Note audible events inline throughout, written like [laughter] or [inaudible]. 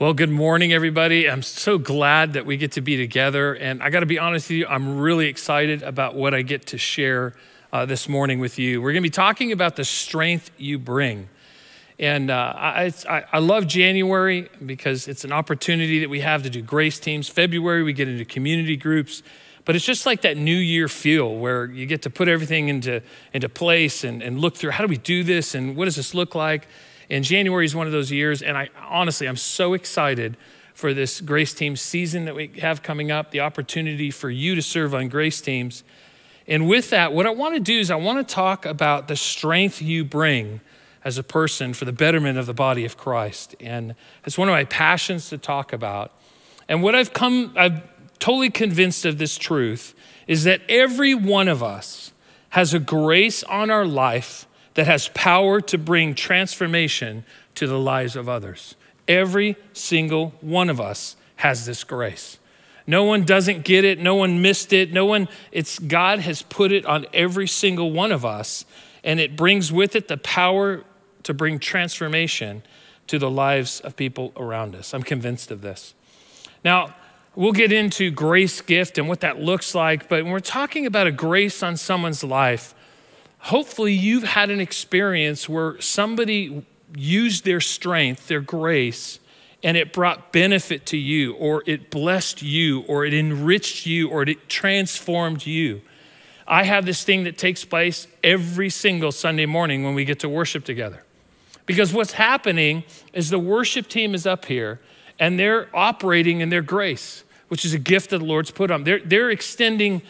Well, good morning, everybody. I'm so glad that we get to be together. And I got to be honest with you, I'm really excited about what I get to share uh, this morning with you. We're going to be talking about the strength you bring. And uh, I, I, I love January because it's an opportunity that we have to do grace teams. February, we get into community groups. But it's just like that new year feel where you get to put everything into, into place and, and look through how do we do this and what does this look like? And January is one of those years. And I honestly, I'm so excited for this grace team season that we have coming up, the opportunity for you to serve on grace teams. And with that, what I want to do is I want to talk about the strength you bring as a person for the betterment of the body of Christ. And it's one of my passions to talk about. And what I've come, I'm totally convinced of this truth, is that every one of us has a grace on our life that has power to bring transformation to the lives of others. Every single one of us has this grace. No one doesn't get it, no one missed it, no one, it's God has put it on every single one of us, and it brings with it the power to bring transformation to the lives of people around us. I'm convinced of this. Now, we'll get into grace gift and what that looks like, but when we're talking about a grace on someone's life, hopefully you've had an experience where somebody used their strength, their grace, and it brought benefit to you, or it blessed you, or it enriched you, or it transformed you. I have this thing that takes place every single Sunday morning when we get to worship together. Because what's happening is the worship team is up here and they're operating in their grace, which is a gift that the Lord's put on. They're, they're extending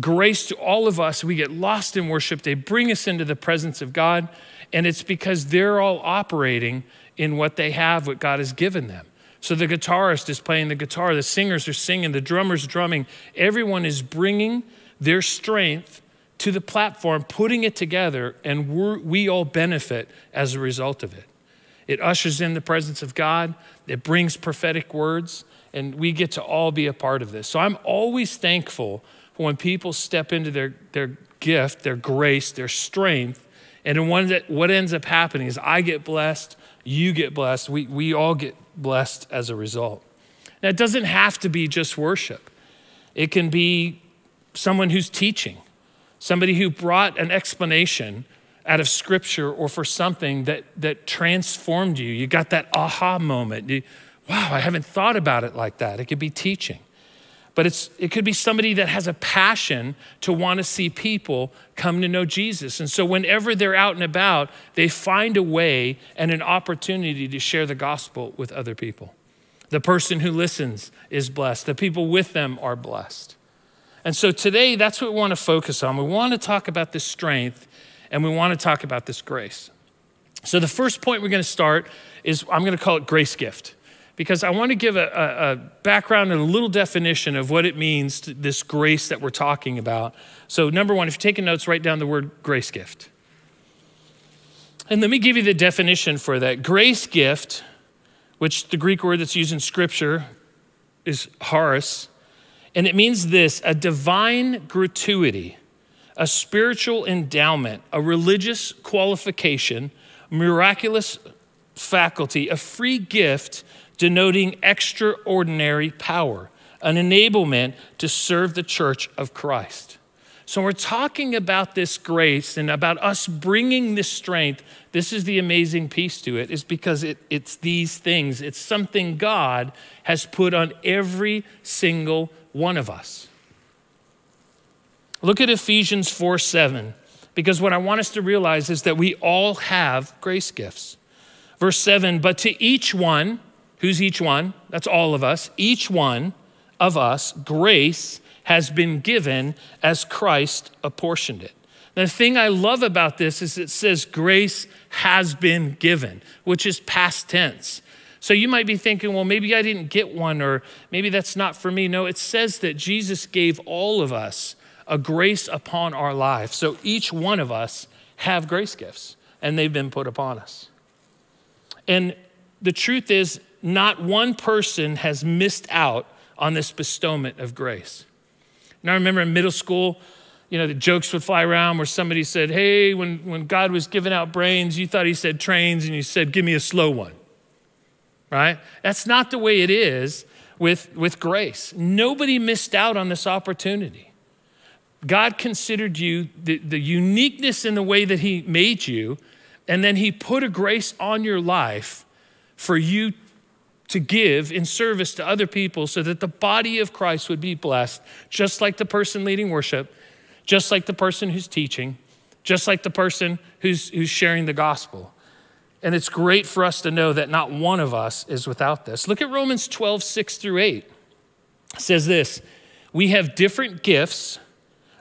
grace to all of us. We get lost in worship. They bring us into the presence of God. And it's because they're all operating in what they have, what God has given them. So the guitarist is playing the guitar, the singers are singing, the drummer's drumming. Everyone is bringing their strength to the platform, putting it together, and we all benefit as a result of it. It ushers in the presence of God, it brings prophetic words, and we get to all be a part of this. So I'm always thankful when people step into their, their gift, their grace, their strength, and that, what ends up happening is I get blessed, you get blessed, we, we all get blessed as a result. Now, it doesn't have to be just worship, it can be someone who's teaching, somebody who brought an explanation out of scripture or for something that, that transformed you. You got that aha moment. You, wow, I haven't thought about it like that. It could be teaching but it's, it could be somebody that has a passion to want to see people come to know Jesus. And so, whenever they're out and about, they find a way and an opportunity to share the gospel with other people. The person who listens is blessed, the people with them are blessed. And so, today, that's what we want to focus on. We want to talk about this strength and we want to talk about this grace. So, the first point we're going to start is I'm going to call it grace gift because I want to give a, a, a, background and a little definition of what it means, to, this grace that we're talking about. So, number one, if you're taking notes, write down the word grace gift. And let me give you the definition for that. Grace gift, which the Greek word that's used in Scripture is charis, and it means this a divine gratuity, a spiritual endowment, a religious qualification, miraculous faculty, a free gift denoting extraordinary power, an enablement to serve the church of Christ. So, we're talking about this grace and about us bringing this strength. This is the amazing piece to it, is because it, it's these things. It's something God has put on every single one of us. Look at Ephesians 4 7, because what I want us to realize is that we all have grace gifts. Verse 7 But to each one, Who's each one? That's all of us. Each one of us, grace has been given as Christ apportioned it. the thing I love about this is it says grace has been given, which is past tense. So you might be thinking, well, maybe I didn't get one, or maybe that's not for me. No, it says that Jesus gave all of us a grace upon our life. So each one of us have grace gifts, and they've been put upon us. And the truth is, not one person has missed out on this bestowment of grace. And I remember in middle school, you know, the jokes would fly around where somebody said, Hey, when, when God was giving out brains, you thought he said trains, and you said, Give me a slow one. right? That's not the way it is with, with grace. Nobody missed out on this opportunity. God considered you the, the uniqueness in the way that He made you, and then He put a grace on your life for you to give in service to other people so that the body of Christ would be blessed, just like the person leading worship, just like the person who's teaching, just like the person who's, who's sharing the gospel. And it's great for us to know that not one of us is without this. Look at Romans 12, 6 through 8. It says this We have different gifts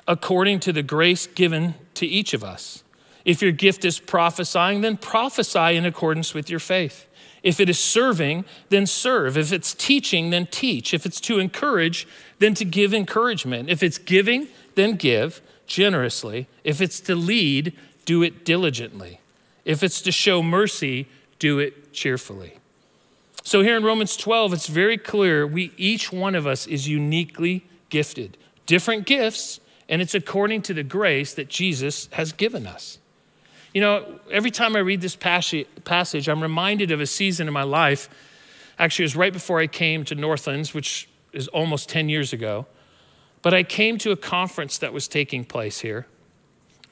according to the grace given to each of us. If your gift is prophesying, then prophesy in accordance with your faith. If it is serving, then serve. If it's teaching, then teach. If it's to encourage, then to give encouragement. If it's giving, then give generously. If it's to lead, do it diligently. If it's to show mercy, do it cheerfully. So here in Romans 12, it's very clear we each one of us is uniquely gifted. Different gifts, and it's according to the grace that Jesus has given us. You know, every time I read this passage, I'm reminded of a season in my life. Actually, it was right before I came to Northlands, which is almost 10 years ago. But I came to a conference that was taking place here.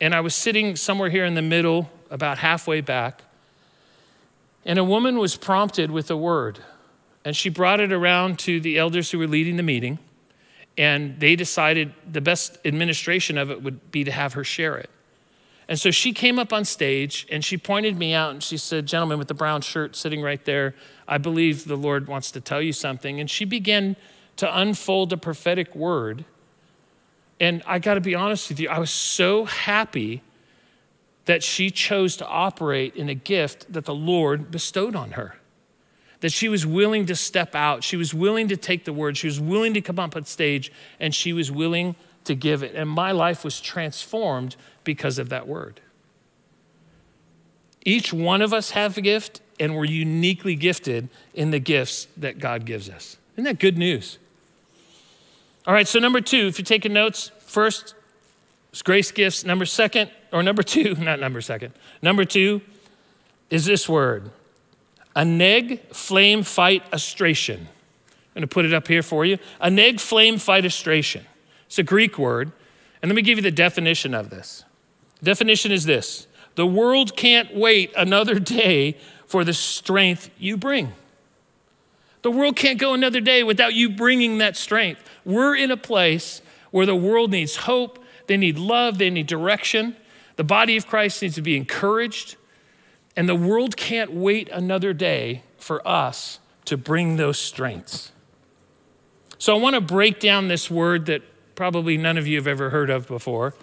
And I was sitting somewhere here in the middle, about halfway back. And a woman was prompted with a word. And she brought it around to the elders who were leading the meeting. And they decided the best administration of it would be to have her share it. And so she came up on stage and she pointed me out and she said, Gentleman with the brown shirt sitting right there, I believe the Lord wants to tell you something. And she began to unfold a prophetic word. And I got to be honest with you, I was so happy that she chose to operate in a gift that the Lord bestowed on her. That she was willing to step out, she was willing to take the word, she was willing to come up on stage, and she was willing to give it. And my life was transformed because of that word. Each one of us have a gift, and we're uniquely gifted in the gifts that God gives us. Isn't that good news? All right, so number two, if you're taking notes, first is grace gifts. Number second, or number two, [laughs] not number second, number two is this word aneg flame fight astration. I'm going to put it up here for you. Aneg flame fight astration. It's a Greek word. And let me give you the definition of this. Definition is this the world can't wait another day for the strength you bring. The world can't go another day without you bringing that strength. We're in a place where the world needs hope, they need love, they need direction. The body of Christ needs to be encouraged, and the world can't wait another day for us to bring those strengths. So I want to break down this word that probably none of you have ever heard of before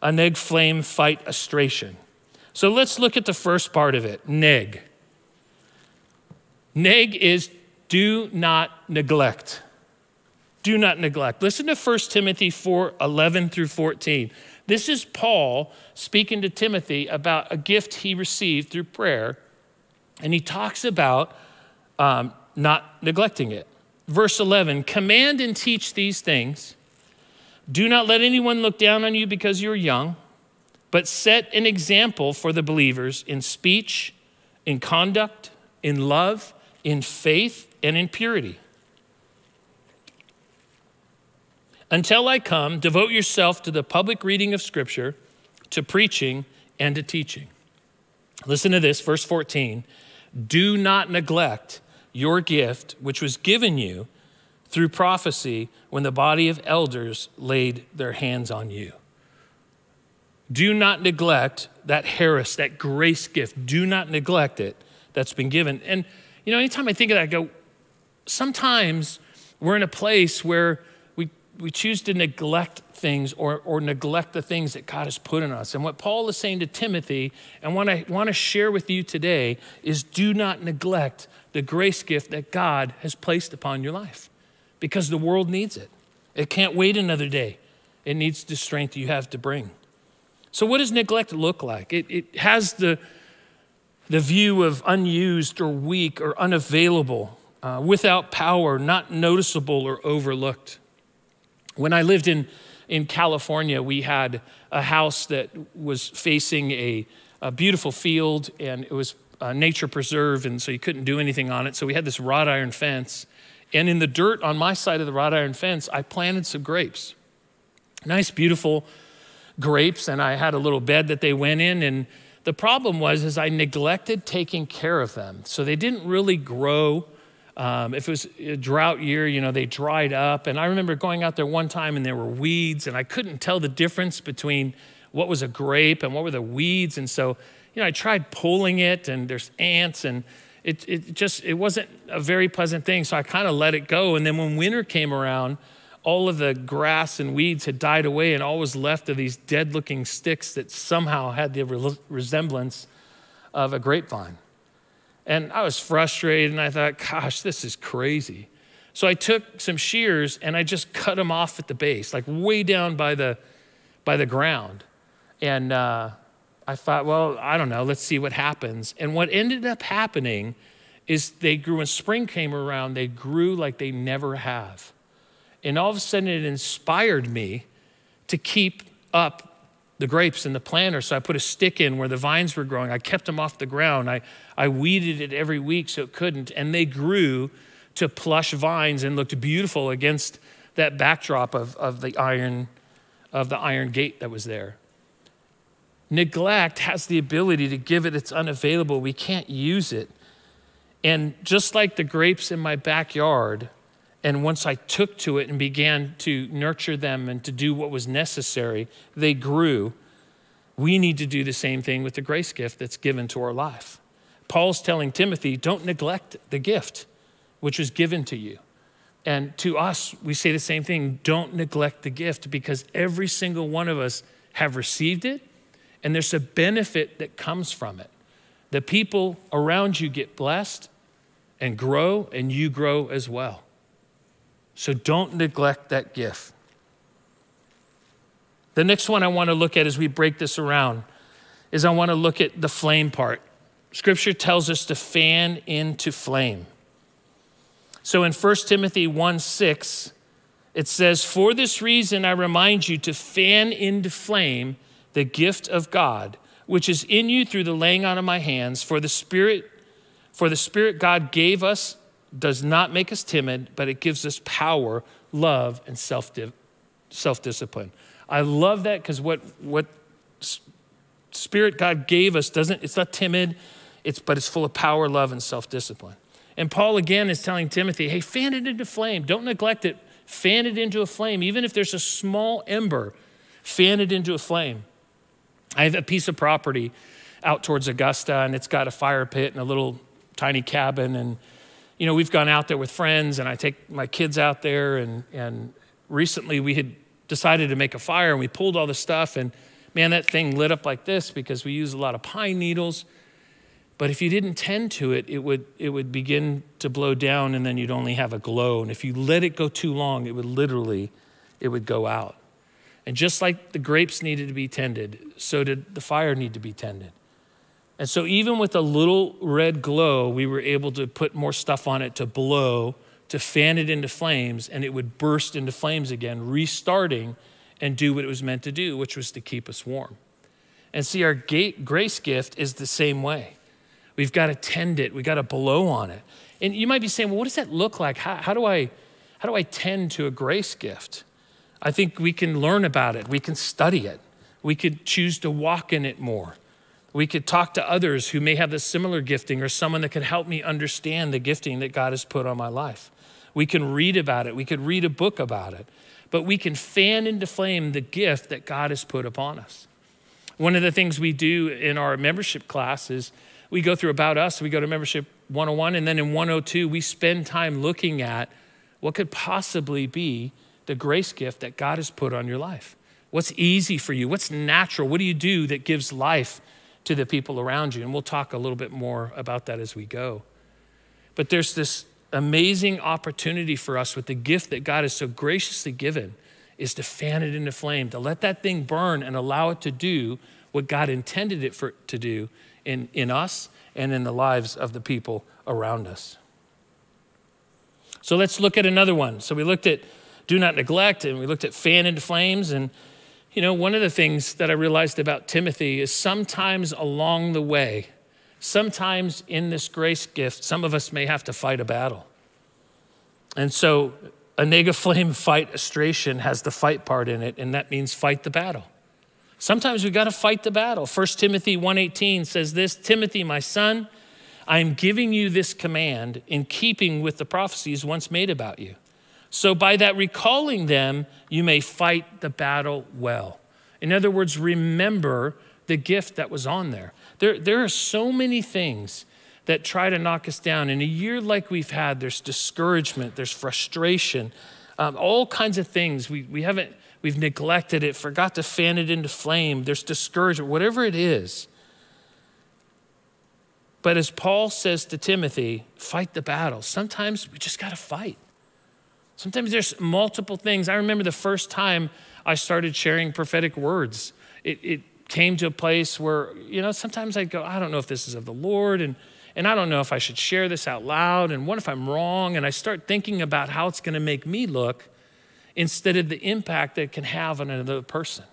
a neg flame fight astration. So let's look at the first part of it neg. Neg is do not neglect. Do not neglect. Listen to 1 Timothy 4 11 through 14. This is Paul speaking to Timothy about a gift he received through prayer, and he talks about um, not neglecting it. Verse 11 Command and teach these things. Do not let anyone look down on you because you're young, but set an example for the believers in speech, in conduct, in love, in faith, and in purity. Until I come, devote yourself to the public reading of Scripture, to preaching, and to teaching. Listen to this, verse 14. Do not neglect your gift, which was given you through prophecy when the body of elders laid their hands on you. Do not neglect that charis, that grace gift. Do not neglect it that's been given. And, you know, anytime I think of that, I go, sometimes we're in a place where we, we choose to neglect things or, or neglect the things that God has put in us. And what Paul is saying to Timothy, and what I want to share with you today, is do not neglect the grace gift that God has placed upon your life because the world needs it. It can't wait another day. It needs the strength you have to bring. So, what does neglect look like? It, it has the, the view of unused or weak or unavailable, uh, without power, not noticeable or overlooked. When I lived in, in California, we had a house that was facing a, a beautiful field, and it was a nature preserve, and so you couldn't do anything on it. So we had this wrought iron fence. And in the dirt on my side of the wrought iron fence, I planted some grapes. Nice, beautiful grapes, and I had a little bed that they went in. And the problem was is I neglected taking care of them. So they didn't really grow. Um, if it was a drought year, you know, they dried up. And I remember going out there one time and there were weeds, and I couldn't tell the difference between what was a grape and what were the weeds. And so, you know, I tried pulling it, and there's ants, and it, it just it wasn't a very pleasant thing. So I kind of let it go. And then when winter came around, all of the grass and weeds had died away, and all was left of these dead looking sticks that somehow had the re- resemblance of a grapevine. And I was frustrated, and I thought, gosh, this is crazy. So I took some shears and I just cut them off at the base, like way down by the, by the ground. And uh, I thought, well, I don't know, let's see what happens. And what ended up happening is they grew, when spring came around, they grew like they never have. And all of a sudden, it inspired me to keep up the grapes in the planter. So I put a stick in where the vines were growing. I kept them off the ground. I, I weeded it every week so it couldn't. And they grew to plush vines and looked beautiful against that backdrop of, of the iron of the iron gate that was there. Neglect has the ability to give it its unavailable. We can't use it. And just like the grapes in my backyard, and once I took to it and began to nurture them and to do what was necessary, they grew. We need to do the same thing with the grace gift that's given to our life. Paul's telling Timothy, don't neglect the gift which was given to you. And to us, we say the same thing don't neglect the gift because every single one of us have received it, and there's a benefit that comes from it. The people around you get blessed and grow, and you grow as well. So don't neglect that gift. The next one I want to look at as we break this around is I want to look at the flame part. Scripture tells us to fan into flame. So in 1 Timothy 1 6, it says, For this reason I remind you to fan into flame the gift of God, which is in you through the laying on of my hands. For the Spirit, for the Spirit God gave us does not make us timid, but it gives us power, love, and self discipline. I love that because what, what Spirit God gave us doesn't, it's not timid, it's, but it's full of power, love, and self discipline. And Paul again is telling Timothy, hey, fan it into flame. Don't neglect it. Fan it into a flame. Even if there's a small ember, fan it into a flame. I have a piece of property out towards Augusta, and it's got a fire pit and a little tiny cabin. And you know, we've gone out there with friends and I take my kids out there and, and recently we had decided to make a fire and we pulled all the stuff and man, that thing lit up like this because we use a lot of pine needles. But if you didn't tend to it, it would, it would begin to blow down and then you'd only have a glow. And if you let it go too long, it would literally, it would go out. And just like the grapes needed to be tended, so did the fire need to be tended. And so, even with a little red glow, we were able to put more stuff on it to blow, to fan it into flames, and it would burst into flames again, restarting and do what it was meant to do, which was to keep us warm. And see, our grace gift is the same way. We've got to tend it, we've got to blow on it. And you might be saying, well, what does that look like? How, how, do I, how do I tend to a grace gift? I think we can learn about it, we can study it, we could choose to walk in it more. We could talk to others who may have a similar gifting or someone that could help me understand the gifting that God has put on my life. We can read about it. We could read a book about it. But we can fan into flame the gift that God has put upon us. One of the things we do in our membership class is we go through About Us, we go to Membership 101, and then in 102, we spend time looking at what could possibly be the grace gift that God has put on your life. What's easy for you? What's natural? What do you do that gives life to the people around you. And we'll talk a little bit more about that as we go. But there's this amazing opportunity for us with the gift that God has so graciously given is to fan it into flame, to let that thing burn and allow it to do what God intended it for to do in, in us and in the lives of the people around us. So let's look at another one. So we looked at do not neglect and we looked at fan into flames and you know, one of the things that I realized about Timothy is sometimes along the way, sometimes in this grace gift, some of us may have to fight a battle. And so a nega flame [laughs] fight astration has the fight part in it, and that means fight the battle. Sometimes we've got to fight the battle. 1 Timothy 1:18 says this, Timothy, my son, I am giving you this command in keeping with the prophecies once made about you. So by that recalling them, you may fight the battle well. In other words, remember the gift that was on there. There, there are so many things that try to knock us down. In a year like we've had, there's discouragement, there's frustration, um, all kinds of things. We, we haven't, we've neglected it, forgot to fan it into flame. There's discouragement, whatever it is. But as Paul says to Timothy, fight the battle. Sometimes we just got to fight. Sometimes there's multiple things. I remember the first time I started sharing prophetic words. It, it came to a place where, you know, sometimes I'd go, I don't know if this is of the Lord, and, and I don't know if I should share this out loud, and what if I'm wrong? And I start thinking about how it's going to make me look instead of the impact that it can have on another person.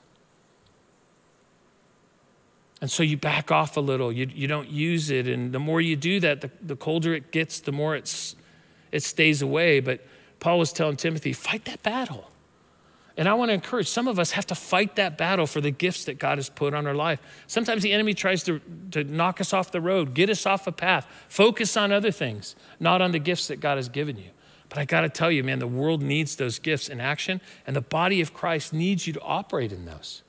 And so you back off a little, you, you don't use it. And the more you do that, the, the colder it gets, the more it's, it stays away. But Paul was telling Timothy, fight that battle. And I want to encourage some of us have to fight that battle for the gifts that God has put on our life. Sometimes the enemy tries to, to knock us off the road, get us off a path, focus on other things, not on the gifts that God has given you. But I got to tell you, man, the world needs those gifts in action, and the body of Christ needs you to operate in those.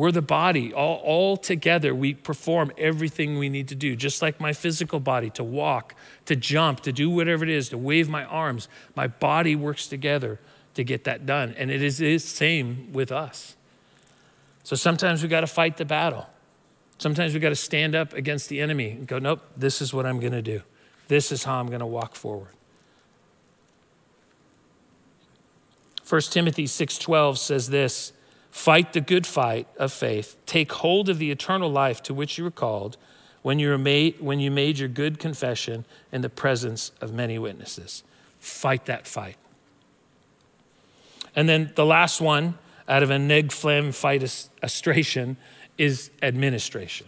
We're the body. All, all together, we perform everything we need to do, just like my physical body to walk, to jump, to do whatever it is, to wave my arms. My body works together to get that done. And it is the same with us. So sometimes we got to fight the battle. Sometimes we got to stand up against the enemy and go, nope, this is what I'm going to do. This is how I'm going to walk forward. 1 Timothy 6:12 says this, Fight the good fight of faith. Take hold of the eternal life to which you were called when you, made, when you made your good confession in the presence of many witnesses. Fight that fight. And then the last one out of a neg flam fight astration is administration.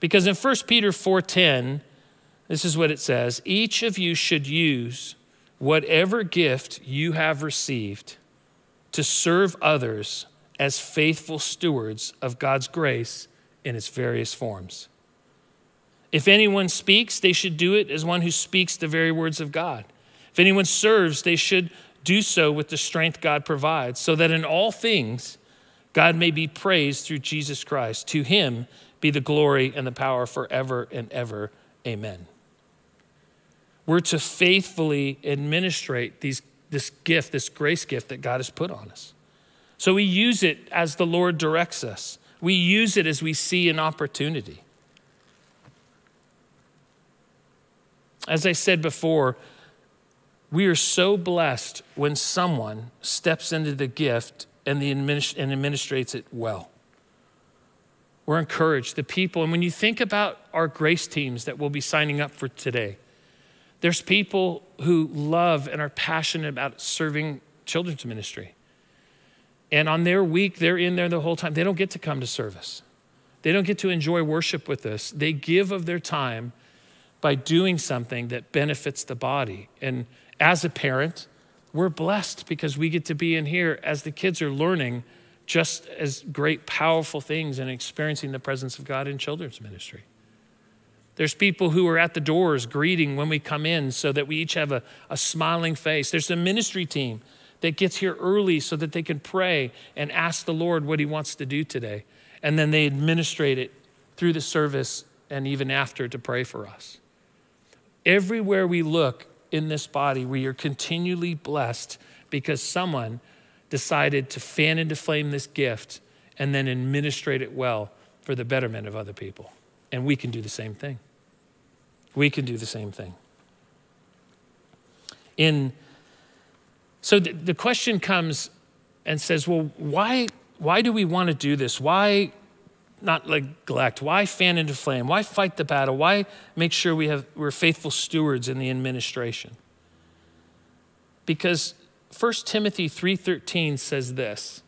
Because in 1 Peter 4:10, this is what it says, each of you should use whatever gift you have received to serve others as faithful stewards of God's grace in its various forms. If anyone speaks, they should do it as one who speaks the very words of God. If anyone serves, they should do so with the strength God provides, so that in all things God may be praised through Jesus Christ. To him be the glory and the power forever and ever. Amen. We're to faithfully administrate these this gift, this grace gift that God has put on us. So we use it as the Lord directs us. We use it as we see an opportunity. As I said before, we are so blessed when someone steps into the gift and, the administ- and administrates it well. We're encouraged, the people, and when you think about our grace teams that will be signing up for today, there's people who love and are passionate about serving children's ministry. And on their week, they're in there the whole time. They don't get to come to service, they don't get to enjoy worship with us. They give of their time by doing something that benefits the body. And as a parent, we're blessed because we get to be in here as the kids are learning just as great, powerful things and experiencing the presence of God in children's ministry. There's people who are at the doors greeting when we come in so that we each have a, a smiling face. There's a ministry team that gets here early so that they can pray and ask the Lord what He wants to do today. And then they administrate it through the service and even after to pray for us. Everywhere we look in this body, we are continually blessed because someone decided to fan into flame this gift and then administrate it well for the betterment of other people. And we can do the same thing. We can do the same thing. In so the, the question comes and says, well, why, why do we want to do this? Why not neglect? Why fan into flame? Why fight the battle? Why make sure we have, we're faithful stewards in the administration? Because 1 Timothy 3:13 says this,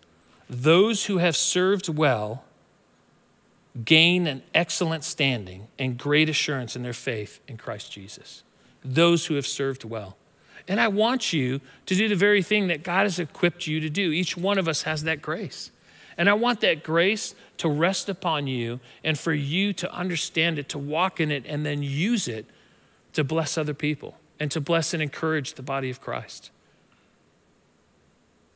those who have served well gain an excellent standing and great assurance in their faith in Christ Jesus. Those who have served well. And I want you to do the very thing that God has equipped you to do. Each one of us has that grace. And I want that grace to rest upon you and for you to understand it, to walk in it, and then use it to bless other people and to bless and encourage the body of Christ.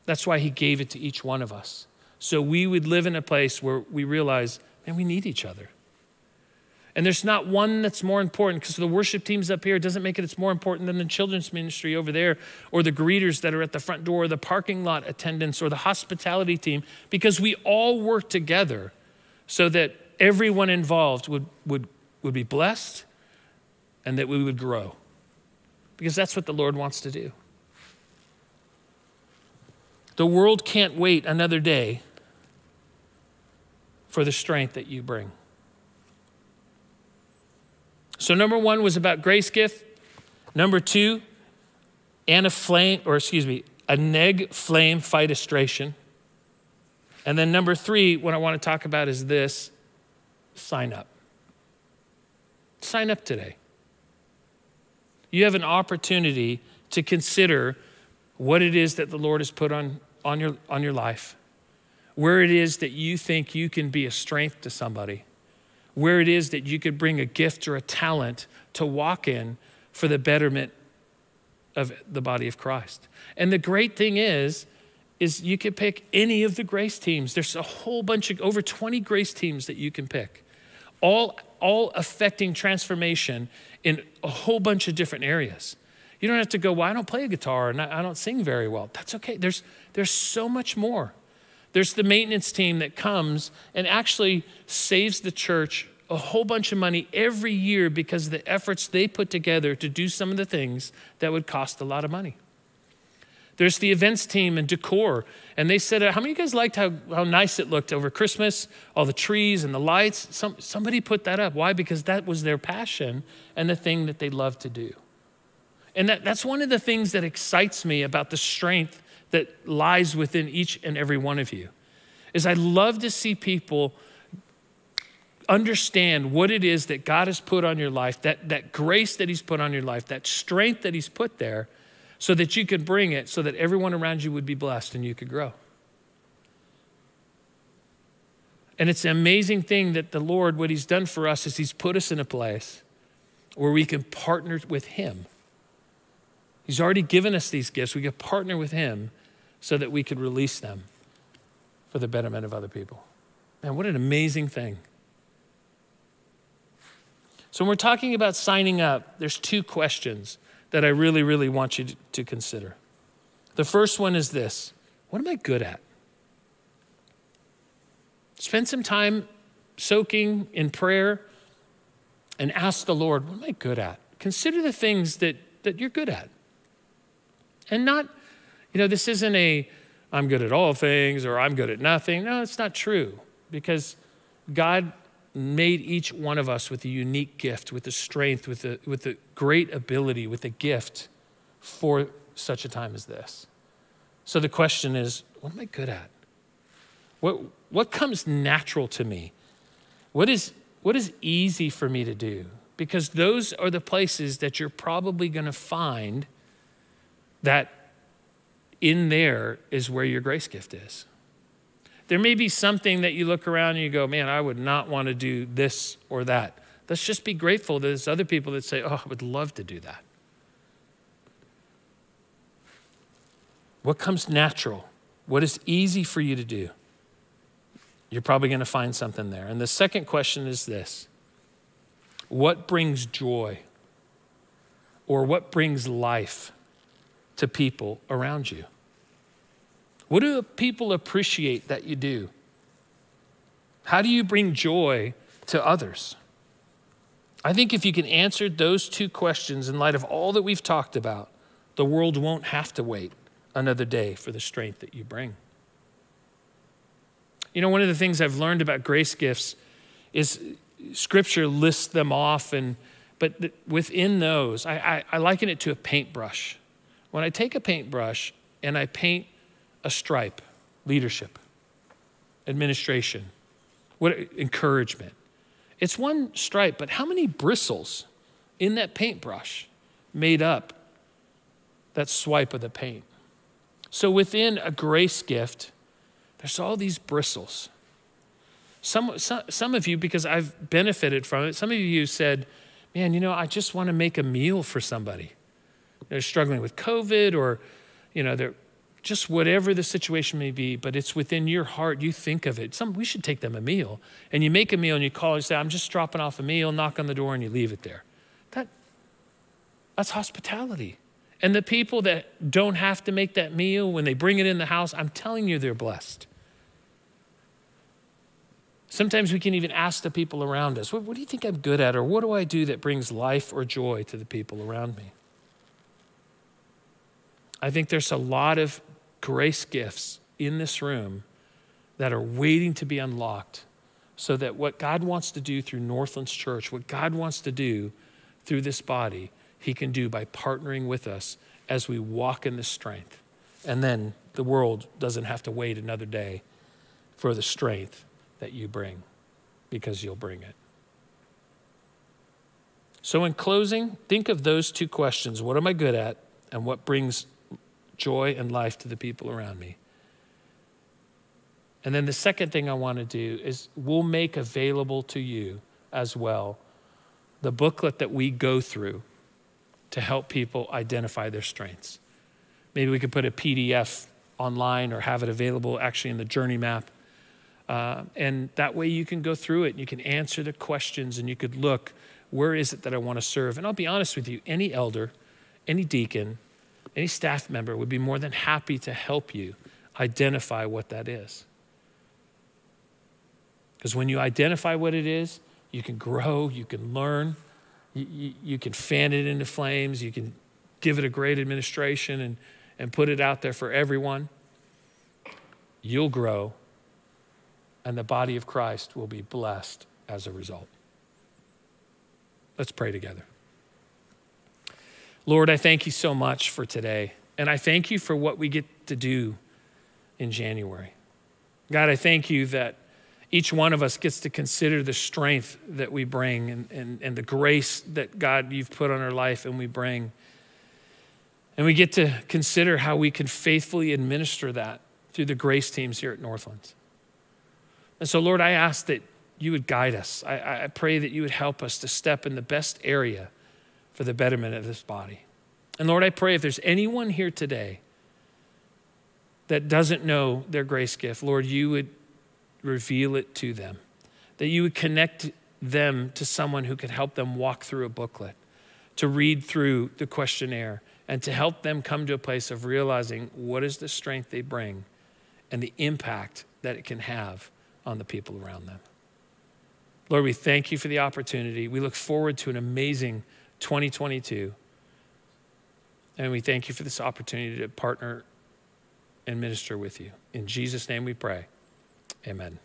That's why He gave it to each one of us. So we would live in a place where we realize, man, we need each other. And there's not one that's more important because the worship teams up here doesn't make it it's more important than the children's ministry over there or the greeters that are at the front door or the parking lot attendants or the hospitality team because we all work together so that everyone involved would, would, would be blessed and that we would grow because that's what the Lord wants to do. The world can't wait another day for the strength that you bring. So, number one was about grace gift. Number two, and a flame, or excuse me, a neg flame phytostration. And then number three, what I want to talk about is this sign up. Sign up today. You have an opportunity to consider what it is that the Lord has put on, on, your, on your life, where it is that you think you can be a strength to somebody where it is that you could bring a gift or a talent to walk in for the betterment of the body of Christ. And the great thing is, is you can pick any of the grace teams. There's a whole bunch of over 20 grace teams that you can pick, all, all affecting transformation in a whole bunch of different areas. You don't have to go, well, I don't play a guitar and I don't sing very well. That's okay. There's, there's so much more. There's the maintenance team that comes and actually saves the church a whole bunch of money every year because of the efforts they put together to do some of the things that would cost a lot of money. There's the events team and decor. And they said, How many of you guys liked how, how nice it looked over Christmas? All the trees and the lights. Some, somebody put that up. Why? Because that was their passion and the thing that they loved to do. And that, that's one of the things that excites me about the strength that lies within each and every one of you is I love to see people understand what it is that God has put on your life, that, that grace that He's put on your life, that strength that He's put there, so that you could bring it so that everyone around you would be blessed and you could grow. And it's an amazing thing that the Lord, what He's done for us is He's put us in a place where we can partner with Him. He's already given us these gifts. We can partner with Him so that we could release them for the betterment of other people. Man, what an amazing thing. So, when we're talking about signing up, there's two questions that I really, really want you to consider. The first one is this What am I good at? Spend some time soaking in prayer and ask the Lord, What am I good at? Consider the things that, that you're good at. And not you know, this isn't a I'm good at all things or I'm good at nothing. No, it's not true because God made each one of us with a unique gift, with a strength, with a, with a great ability, with a gift for such a time as this. So the question is what am I good at? What, what comes natural to me? What is, what is easy for me to do? Because those are the places that you're probably going to find that in there is where your grace gift is. There may be something that you look around and you go, man, I would not want to do this or that. Let's just be grateful that there's other people that say, oh, I would love to do that. What comes natural? What is easy for you to do? You're probably going to find something there. And the second question is this What brings joy? Or what brings life to people around you? What do people appreciate that you do? How do you bring joy to others? I think if you can answer those two questions in light of all that we've talked about, the world won't have to wait another day for the strength that you bring. You know, one of the things I've learned about grace gifts is scripture lists them off, and, but within those, I, I, I liken it to a paintbrush. When I take a paintbrush and I paint a stripe leadership, administration. What encouragement. It's one stripe, but how many bristles in that paintbrush made up that swipe of the paint? So within a grace gift, there's all these bristles. Some, some, some of you, because I've benefited from it, some of you said, Man, you know, I just want to make a meal for somebody. They're struggling with COVID or, you know, they're just whatever the situation may be, but it's within your heart. You think of it. Some, we should take them a meal. And you make a meal and you call and say, I'm just dropping off a meal, knock on the door, and you leave it there. That, that's hospitality. And the people that don't have to make that meal, when they bring it in the house, I'm telling you, they're blessed. Sometimes we can even ask the people around us, what, what, do you think I'm good at? Or what do I do that brings life or joy to the people around me? I think there's a lot of grace gifts in this room that are waiting to be unlocked so that what God wants to do through Northlands Church, what God wants to do through this body, He can do by partnering with us as we walk in the strength. And then the world doesn't have to wait another day for the strength that you bring because you'll bring it. So, in closing, think of those two questions what am I good at, and what brings joy and life to the people around me? And then the second thing I want to do is we'll make available to you as well the booklet that we go through to help people identify their strengths. Maybe we could put a PDF online or have it available actually in the journey map uh, and that way you can go through it and you can answer the questions and you could look, where is it that I want to serve? And I'll be honest with you, any elder, any deacon, any staff member would be more than happy to help you identify what that is. Because when you identify what it is, you can grow, you can learn, you, you, you, can fan it into flames, you can give it a great administration and, and put it out there for everyone. You'll grow and the body of Christ will be blessed as a result. Let's pray together. Lord, I thank you so much for today, and I thank you for what we get to do in January. God, I thank you that each one of us gets to consider the strength that we bring and, and, and the grace that, God, you've put on our life and we bring. And we get to consider how we can faithfully administer that through the grace teams here at Northlands. And so, Lord, I ask that you would guide us. I, I pray that you would help us to step in the best area for the betterment of this body. And Lord, I pray if there's anyone here today that doesn't know their grace gift, Lord, you would reveal it to them, that you would connect them to someone who could help them walk through a booklet, to read through the questionnaire, and to help them come to a place of realizing what is the strength they bring and the impact that it can have on the people around them. Lord, we thank you for the opportunity. We look forward to an amazing 2022. And we thank you for this opportunity to partner and minister with you. In Jesus' name we pray. Amen.